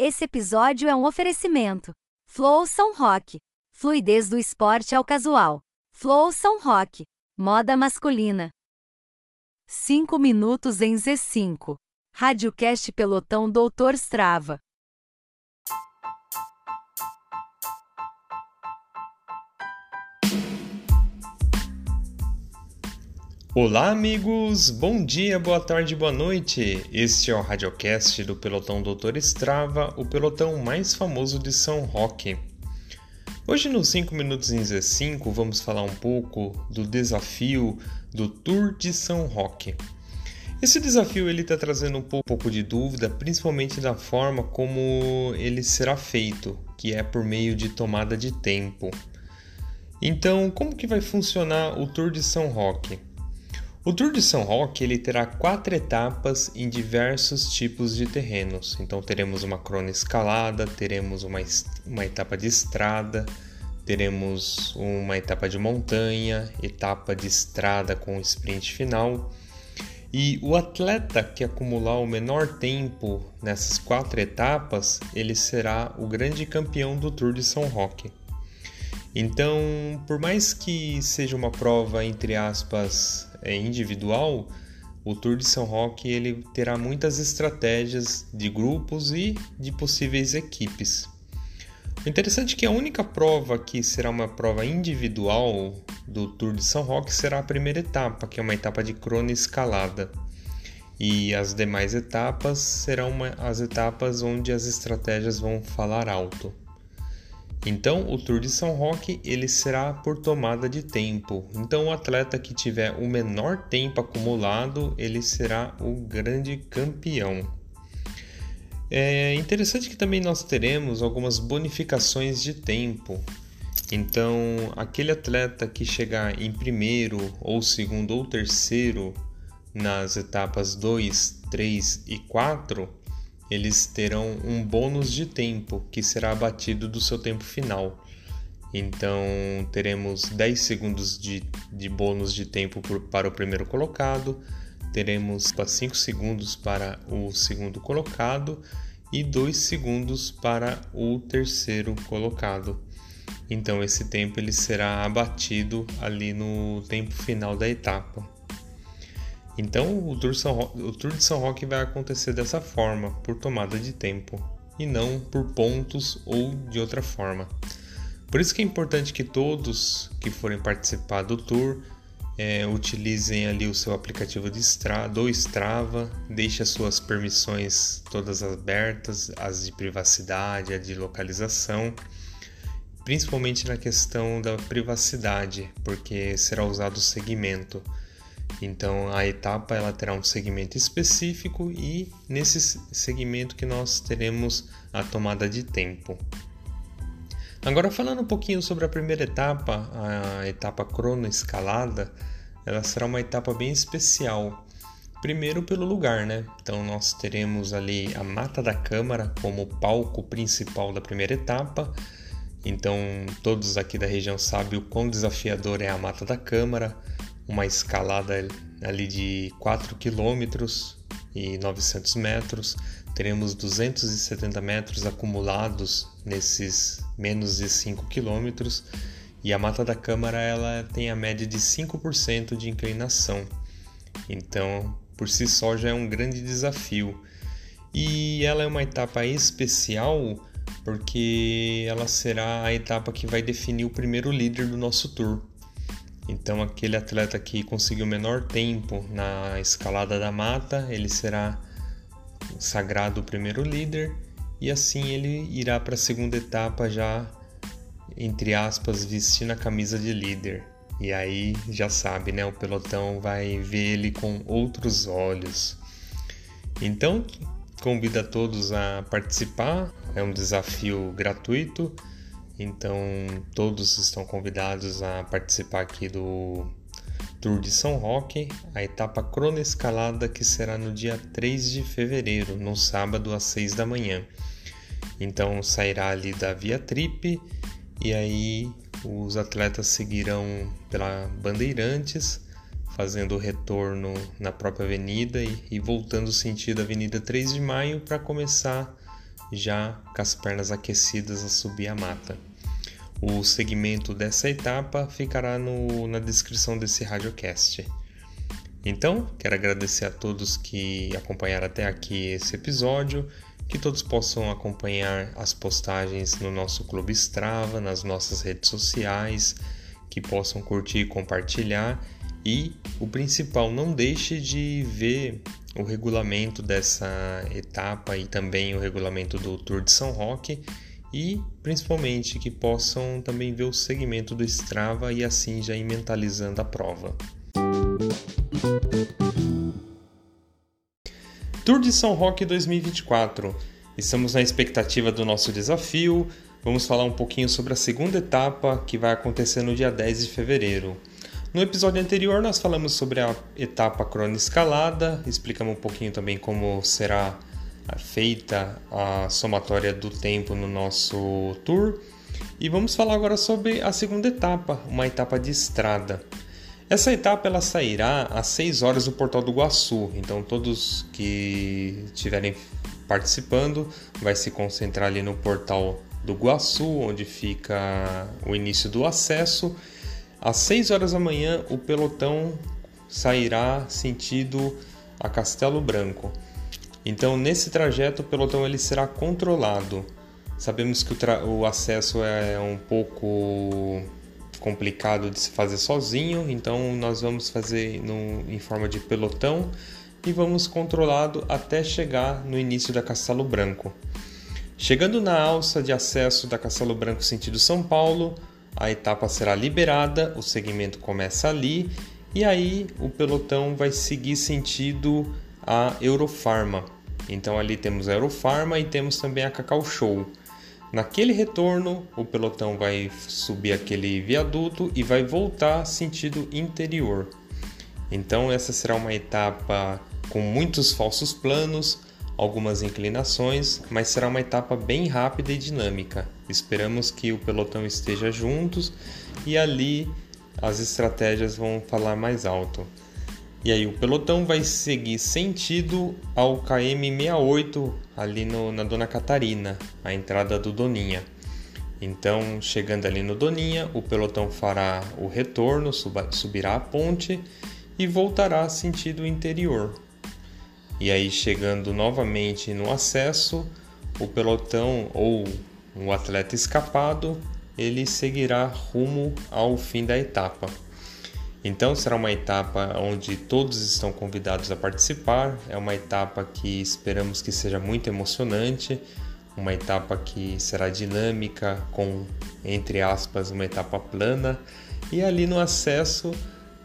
Esse episódio é um oferecimento. Flow São Rock. Fluidez do esporte ao casual. Flow São Rock. Moda masculina. 5 minutos em Z5. Radiocast Pelotão Doutor Strava. Olá, amigos! Bom dia, boa tarde, boa noite! Este é o Radiocast do Pelotão Doutor Strava, o pelotão mais famoso de São Roque. Hoje, nos 5 minutos em Z5, vamos falar um pouco do desafio do Tour de São Roque. Esse desafio ele está trazendo um pouco de dúvida, principalmente da forma como ele será feito, que é por meio de tomada de tempo. Então, como que vai funcionar o Tour de São Roque? O Tour de São Roque ele terá quatro etapas em diversos tipos de terrenos. Então teremos uma crona escalada, teremos uma, uma etapa de estrada, teremos uma etapa de montanha, etapa de estrada com sprint final. E o atleta que acumular o menor tempo nessas quatro etapas, ele será o grande campeão do Tour de São Roque. Então, por mais que seja uma prova entre aspas é, individual, o Tour de São Roque ele terá muitas estratégias de grupos e de possíveis equipes. O interessante é que a única prova que será uma prova individual do Tour de São Roque será a primeira etapa, que é uma etapa de crono escalada. E as demais etapas serão uma, as etapas onde as estratégias vão falar alto. Então, o Tour de São Roque ele será por tomada de tempo. Então, o atleta que tiver o menor tempo acumulado, ele será o grande campeão. É interessante que também nós teremos algumas bonificações de tempo. Então, aquele atleta que chegar em primeiro, ou segundo, ou terceiro nas etapas 2, 3 e 4, eles terão um bônus de tempo que será abatido do seu tempo final. Então teremos 10 segundos de, de bônus de tempo por, para o primeiro colocado, teremos 5 segundos para o segundo colocado e 2 segundos para o terceiro colocado. Então esse tempo ele será abatido ali no tempo final da etapa. Então o Tour, o Tour de São Roque vai acontecer dessa forma, por tomada de tempo, e não por pontos ou de outra forma. Por isso que é importante que todos que forem participar do tour é, utilizem ali o seu aplicativo de Strava, do Strava, deixe as suas permissões todas abertas, as de privacidade, a de localização, principalmente na questão da privacidade, porque será usado o segmento. Então a etapa ela terá um segmento específico e nesse segmento que nós teremos a tomada de tempo. Agora falando um pouquinho sobre a primeira etapa, a etapa cronoescalada, ela será uma etapa bem especial. Primeiro pelo lugar, né? Então nós teremos ali a Mata da Câmara como palco principal da primeira etapa. Então todos aqui da região sabem o quão desafiador é a Mata da Câmara uma escalada ali de 4 km e 900 metros. Teremos 270 metros acumulados nesses menos de 5 km e a Mata da Câmara ela tem a média de 5% de inclinação. Então, por si só já é um grande desafio. E ela é uma etapa especial porque ela será a etapa que vai definir o primeiro líder do nosso tour. Então, aquele atleta que conseguiu menor tempo na escalada da mata, ele será sagrado o primeiro líder e assim ele irá para a segunda etapa já entre aspas vestindo a camisa de líder. E aí já sabe, né? O pelotão vai ver ele com outros olhos. Então, convido a todos a participar. É um desafio gratuito então, todos estão convidados a participar aqui do Tour de São Roque, a etapa cronoescalada que será no dia 3 de fevereiro, no sábado às 6 da manhã. Então, sairá ali da Via Trip e aí os atletas seguirão pela Bandeirantes, fazendo o retorno na própria avenida e, e voltando sentido Avenida 3 de Maio para começar já com as pernas aquecidas a subir a mata. O segmento dessa etapa ficará no, na descrição desse radiocast. Então, quero agradecer a todos que acompanharam até aqui esse episódio, que todos possam acompanhar as postagens no nosso Clube Strava, nas nossas redes sociais, que possam curtir e compartilhar. E o principal, não deixe de ver o regulamento dessa etapa e também o regulamento do Tour de São Roque e principalmente que possam também ver o segmento do Strava e assim já ir mentalizando a prova. Tour de São Roque 2024. Estamos na expectativa do nosso desafio. Vamos falar um pouquinho sobre a segunda etapa que vai acontecer no dia 10 de fevereiro. No episódio anterior, nós falamos sobre a etapa crônica escalada, explicamos um pouquinho também como será feita a somatória do tempo no nosso tour. E vamos falar agora sobre a segunda etapa, uma etapa de estrada. Essa etapa ela sairá às 6 horas do Portal do Guaçu, então todos que estiverem participando vai se concentrar ali no Portal do Guaçu, onde fica o início do acesso. Às 6 horas da manhã o pelotão sairá sentido a Castelo Branco. Então, nesse trajeto, o pelotão ele será controlado. Sabemos que o, o acesso é um pouco complicado de se fazer sozinho, então nós vamos fazer no, em forma de pelotão e vamos controlado até chegar no início da Castelo Branco. Chegando na alça de acesso da Castelo Branco sentido São Paulo, a etapa será liberada, o segmento começa ali e aí o pelotão vai seguir sentido a Eurofarma. Então ali temos a Eurofarma e temos também a Cacau Show. Naquele retorno, o pelotão vai subir aquele viaduto e vai voltar sentido interior. Então essa será uma etapa com muitos falsos planos, algumas inclinações, mas será uma etapa bem rápida e dinâmica. Esperamos que o pelotão esteja juntos e ali as estratégias vão falar mais alto. E aí o pelotão vai seguir sentido ao KM68 ali no, na Dona Catarina, a entrada do Doninha. Então, chegando ali no Doninha, o pelotão fará o retorno, suba, subirá a ponte e voltará sentido interior. E aí, chegando novamente no acesso, o pelotão ou o atleta escapado, ele seguirá rumo ao fim da etapa. Então será uma etapa onde todos estão convidados a participar. É uma etapa que esperamos que seja muito emocionante, uma etapa que será dinâmica, com entre aspas uma etapa plana. E ali no acesso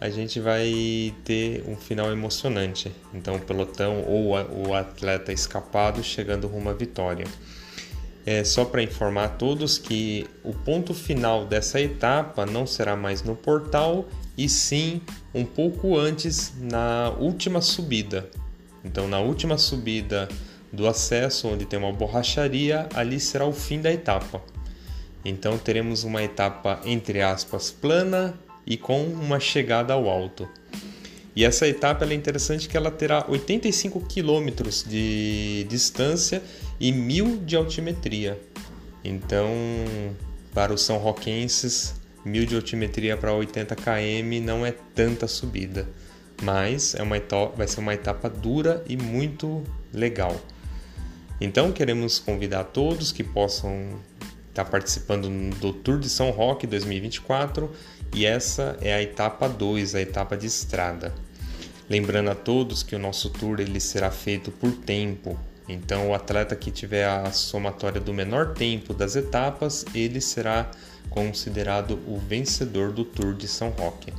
a gente vai ter um final emocionante. Então o pelotão ou o atleta escapado chegando rumo à vitória. É só para informar a todos que o ponto final dessa etapa não será mais no portal e sim um pouco antes na última subida. Então, na última subida do acesso, onde tem uma borracharia, ali será o fim da etapa. Então, teremos uma etapa entre aspas plana e com uma chegada ao alto. E essa etapa é interessante que ela terá 85 quilômetros de distância e 1000 de altimetria. Então, para os são roquenses, 1000 de altimetria para 80 km não é tanta subida, mas é uma etapa, vai ser uma etapa dura e muito legal. Então queremos convidar todos que possam estar participando do Tour de São Roque 2024 e essa é a etapa 2, a etapa de estrada. Lembrando a todos que o nosso tour ele será feito por tempo, então o atleta que tiver a somatória do menor tempo das etapas, ele será considerado o vencedor do Tour de São Roque.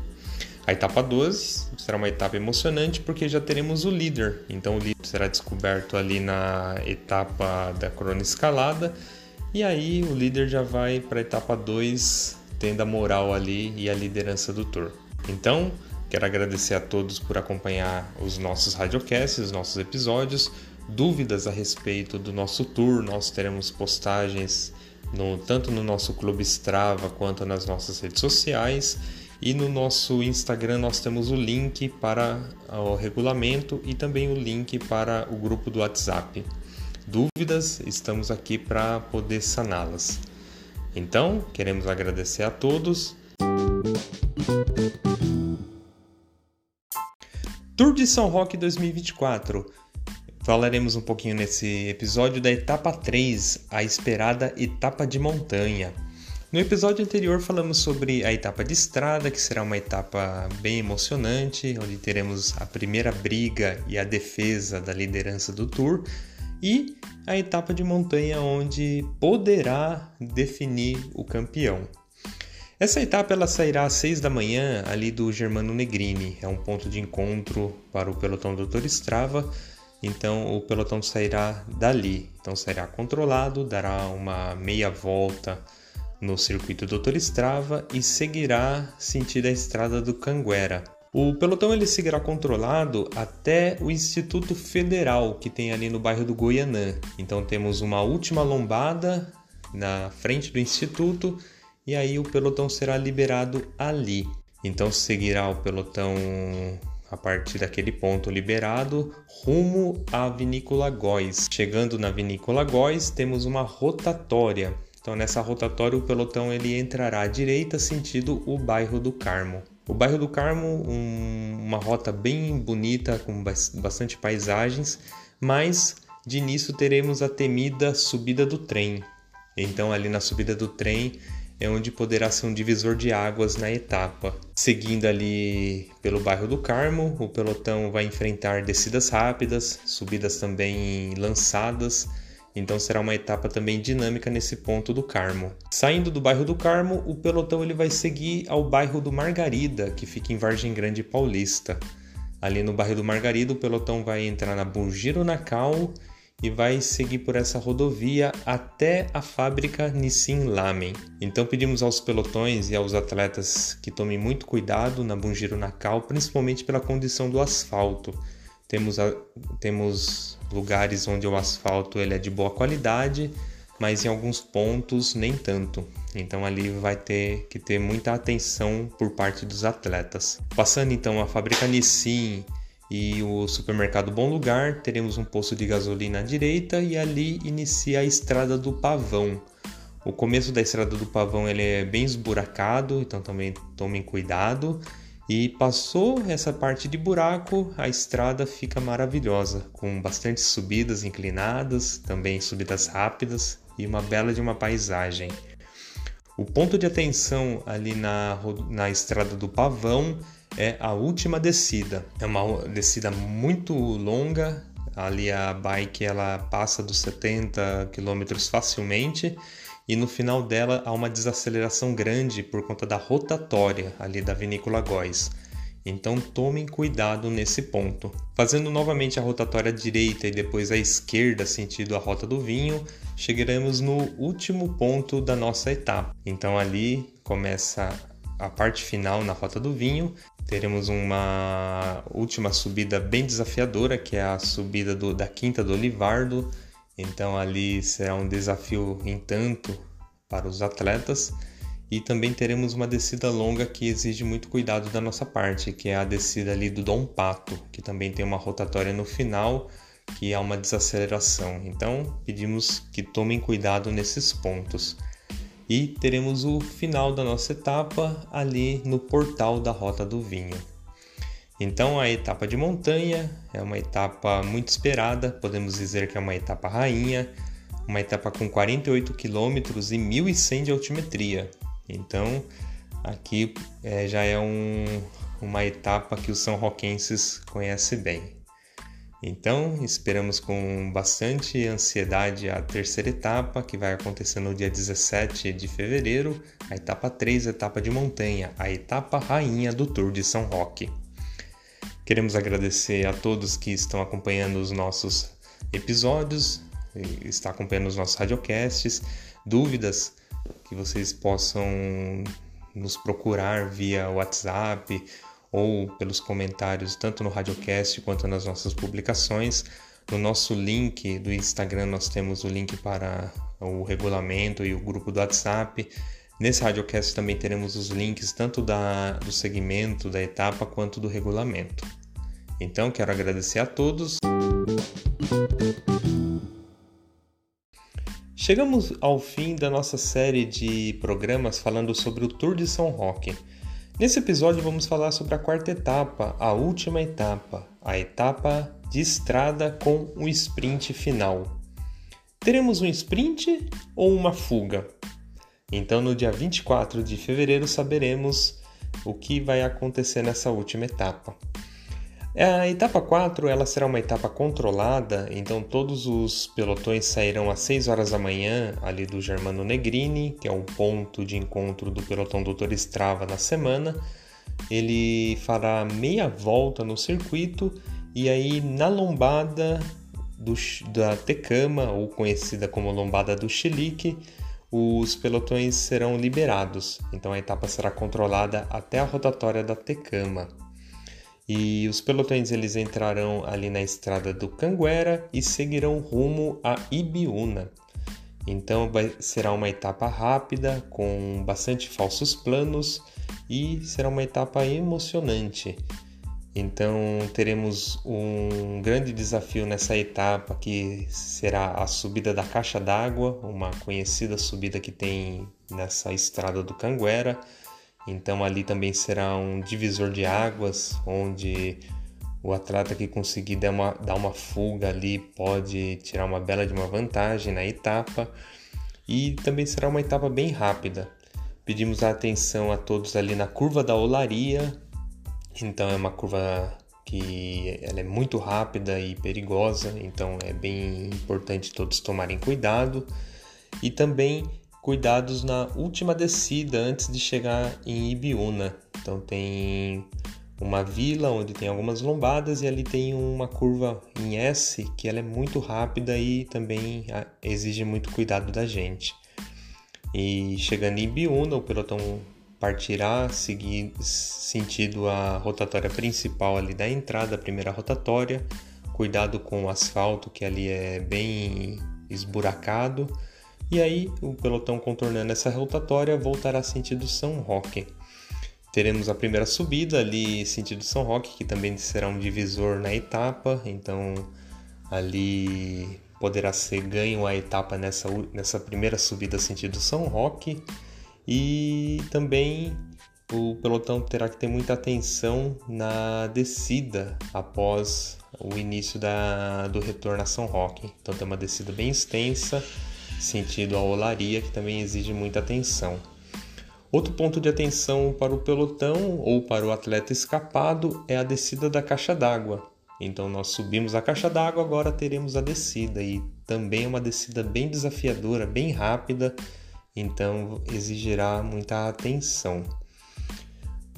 A etapa 12 será uma etapa emocionante porque já teremos o líder, então o líder será descoberto ali na etapa da crona escalada e aí o líder já vai para a etapa 2 tendo a moral ali e a liderança do Tour. Então, quero agradecer a todos por acompanhar os nossos radiocasts, os nossos episódios. Dúvidas a respeito do nosso tour, nós teremos postagens no, tanto no nosso Clube Strava quanto nas nossas redes sociais. E no nosso Instagram nós temos o link para o regulamento e também o link para o grupo do WhatsApp. dúvidas, estamos aqui para poder saná-las. Então, queremos agradecer a todos. Tour de São Roque 2024. Falaremos um pouquinho nesse episódio da etapa 3, a esperada etapa de montanha. No episódio anterior falamos sobre a etapa de estrada, que será uma etapa bem emocionante, onde teremos a primeira briga e a defesa da liderança do Tour, e a etapa de montanha, onde poderá definir o campeão. Essa etapa ela sairá às 6 da manhã ali do Germano Negrini, é um ponto de encontro para o pelotão Dr. Strava, então o pelotão sairá dali. Então sairá controlado, dará uma meia volta no circuito Dr. Strava e seguirá sentido a estrada do Canguera. O pelotão ele seguirá controlado até o Instituto Federal, que tem ali no bairro do Goianã. Então temos uma última lombada na frente do instituto e aí o pelotão será liberado ali. Então seguirá o pelotão a partir daquele ponto liberado rumo à vinícola Góis. Chegando na vinícola Góis, temos uma rotatória. Então nessa rotatória o pelotão ele entrará à direita sentido o bairro do Carmo. O bairro do Carmo, um, uma rota bem bonita com bastante paisagens, mas de início teremos a temida subida do trem. Então ali na subida do trem é onde poderá ser um divisor de águas na etapa. Seguindo ali pelo bairro do Carmo, o pelotão vai enfrentar descidas rápidas, subidas também lançadas, então será uma etapa também dinâmica nesse ponto do Carmo. Saindo do bairro do Carmo, o pelotão ele vai seguir ao bairro do Margarida, que fica em Vargem Grande Paulista. Ali no bairro do Margarida, o pelotão vai entrar na Bugiro Nacal e vai seguir por essa rodovia até a fábrica Nissin Lamen. Então pedimos aos pelotões e aos atletas que tomem muito cuidado na Bungiro Nacal, principalmente pela condição do asfalto. Temos, a, temos lugares onde o asfalto ele é de boa qualidade, mas em alguns pontos nem tanto. Então ali vai ter que ter muita atenção por parte dos atletas. Passando então a fábrica Nissin e o supermercado Bom Lugar, teremos um posto de gasolina à direita e ali inicia a estrada do Pavão. O começo da estrada do Pavão ele é bem esburacado, então também tomem cuidado. E passou essa parte de buraco, a estrada fica maravilhosa, com bastante subidas inclinadas, também subidas rápidas e uma bela de uma paisagem. O ponto de atenção ali na, na estrada do Pavão é a última descida. É uma descida muito longa. Ali a bike ela passa dos 70 km facilmente e no final dela há uma desaceleração grande por conta da rotatória ali da vinícola Góis. Então tomem cuidado nesse ponto. Fazendo novamente a rotatória direita e depois a esquerda sentido a rota do vinho, chegaremos no último ponto da nossa etapa. Então ali começa a parte final na rota do vinho teremos uma última subida bem desafiadora, que é a subida do, da Quinta do Olivardo. Então ali será um desafio em tanto para os atletas. E também teremos uma descida longa que exige muito cuidado da nossa parte, que é a descida ali do Dom Pato, que também tem uma rotatória no final, que é uma desaceleração. Então pedimos que tomem cuidado nesses pontos e teremos o final da nossa etapa ali no portal da Rota do Vinho. Então, a etapa de montanha é uma etapa muito esperada, podemos dizer que é uma etapa rainha, uma etapa com 48 km e 1.100 de altimetria. Então, aqui é, já é um, uma etapa que os são roquenses conhecem bem. Então, esperamos com bastante ansiedade a terceira etapa, que vai acontecer no dia 17 de fevereiro, a etapa 3, a etapa de montanha, a etapa rainha do Tour de São Roque. Queremos agradecer a todos que estão acompanhando os nossos episódios, está acompanhando os nossos radiocasts, dúvidas que vocês possam nos procurar via WhatsApp ou pelos comentários tanto no Radiocast quanto nas nossas publicações. No nosso link do Instagram nós temos o link para o regulamento e o grupo do WhatsApp. Nesse Radiocast também teremos os links tanto da, do segmento, da etapa, quanto do regulamento. Então quero agradecer a todos. Chegamos ao fim da nossa série de programas falando sobre o Tour de São Roque. Nesse episódio vamos falar sobre a quarta etapa, a última etapa, a etapa de estrada com o sprint final. Teremos um sprint ou uma fuga? Então, no dia 24 de fevereiro, saberemos o que vai acontecer nessa última etapa. A etapa 4 ela será uma etapa controlada, então todos os pelotões sairão às 6 horas da manhã ali do Germano Negrini, que é um ponto de encontro do pelotão Doutor Strava na semana. Ele fará meia volta no circuito e aí na lombada do, da Tecama, ou conhecida como lombada do Chilique, os pelotões serão liberados. Então a etapa será controlada até a rotatória da Tecama. E os pelotões eles entrarão ali na estrada do Canguera e seguirão rumo a Ibiúna. Então vai, será uma etapa rápida, com bastante falsos planos e será uma etapa emocionante. Então teremos um grande desafio nessa etapa que será a subida da caixa d'água, uma conhecida subida que tem nessa estrada do Canguera então ali também será um divisor de águas, onde o atleta que conseguir dar uma, dar uma fuga ali pode tirar uma bela de uma vantagem na etapa. E também será uma etapa bem rápida. Pedimos a atenção a todos ali na curva da olaria. Então é uma curva que ela é muito rápida e perigosa, então é bem importante todos tomarem cuidado. E também cuidados na última descida antes de chegar em Ibiúna. Então tem uma vila onde tem algumas lombadas e ali tem uma curva em S que ela é muito rápida e também exige muito cuidado da gente. E chegando em Ibiúna, o pelotão partirá seguir sentido a rotatória principal ali da entrada, a primeira rotatória. Cuidado com o asfalto que ali é bem esburacado e aí, o pelotão contornando essa rotatória voltará sentido São Roque. Teremos a primeira subida ali sentido São Roque, que também será um divisor na etapa, então ali poderá ser ganho a etapa nessa, nessa primeira subida sentido São Roque. E também o pelotão terá que ter muita atenção na descida após o início da, do retorno a São Roque. Então tem uma descida bem extensa sentido a olaria, que também exige muita atenção. Outro ponto de atenção para o pelotão ou para o atleta escapado é a descida da caixa d'água. Então nós subimos a caixa d'água, agora teremos a descida e também é uma descida bem desafiadora, bem rápida, então exigirá muita atenção.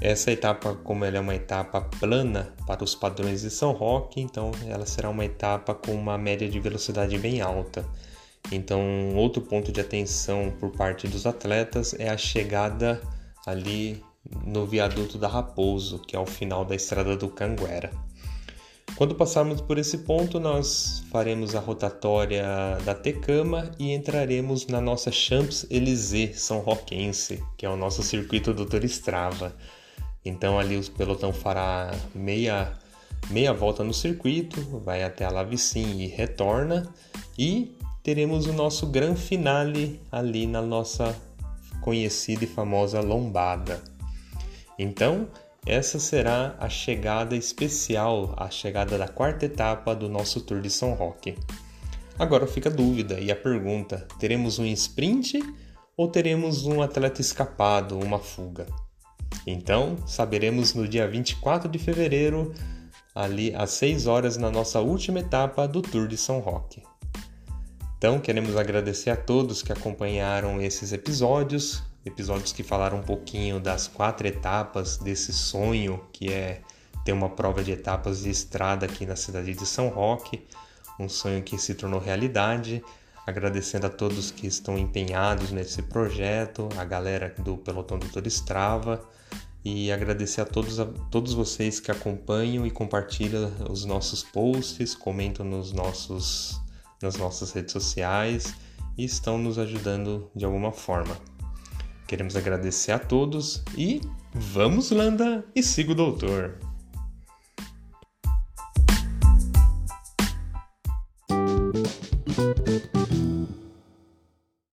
Essa etapa, como ela é uma etapa plana para os padrões de São Roque, então ela será uma etapa com uma média de velocidade bem alta. Então, outro ponto de atenção por parte dos atletas é a chegada ali no viaduto da Raposo, que é o final da estrada do Canguera. Quando passarmos por esse ponto, nós faremos a rotatória da Tecama e entraremos na nossa Champs-Élysées São Roquense, que é o nosso circuito do Estrava. Então ali o pelotão fará meia meia volta no circuito, vai até a Lavicin e retorna e teremos o nosso grande finale ali na nossa conhecida e famosa lombada. Então, essa será a chegada especial, a chegada da quarta etapa do nosso Tour de São Roque. Agora fica a dúvida e a pergunta: teremos um sprint ou teremos um atleta escapado, uma fuga? Então, saberemos no dia 24 de fevereiro, ali às 6 horas, na nossa última etapa do Tour de São Roque. Então, queremos agradecer a todos que acompanharam esses episódios, episódios que falaram um pouquinho das quatro etapas desse sonho que é ter uma prova de etapas de estrada aqui na cidade de São Roque, um sonho que se tornou realidade. Agradecendo a todos que estão empenhados nesse projeto, a galera do Pelotão Doutor Estrava e agradecer a todos, a todos vocês que acompanham e compartilham os nossos posts, comentam nos nossos nas nossas redes sociais e estão nos ajudando de alguma forma. Queremos agradecer a todos e vamos, Landa, e siga o doutor!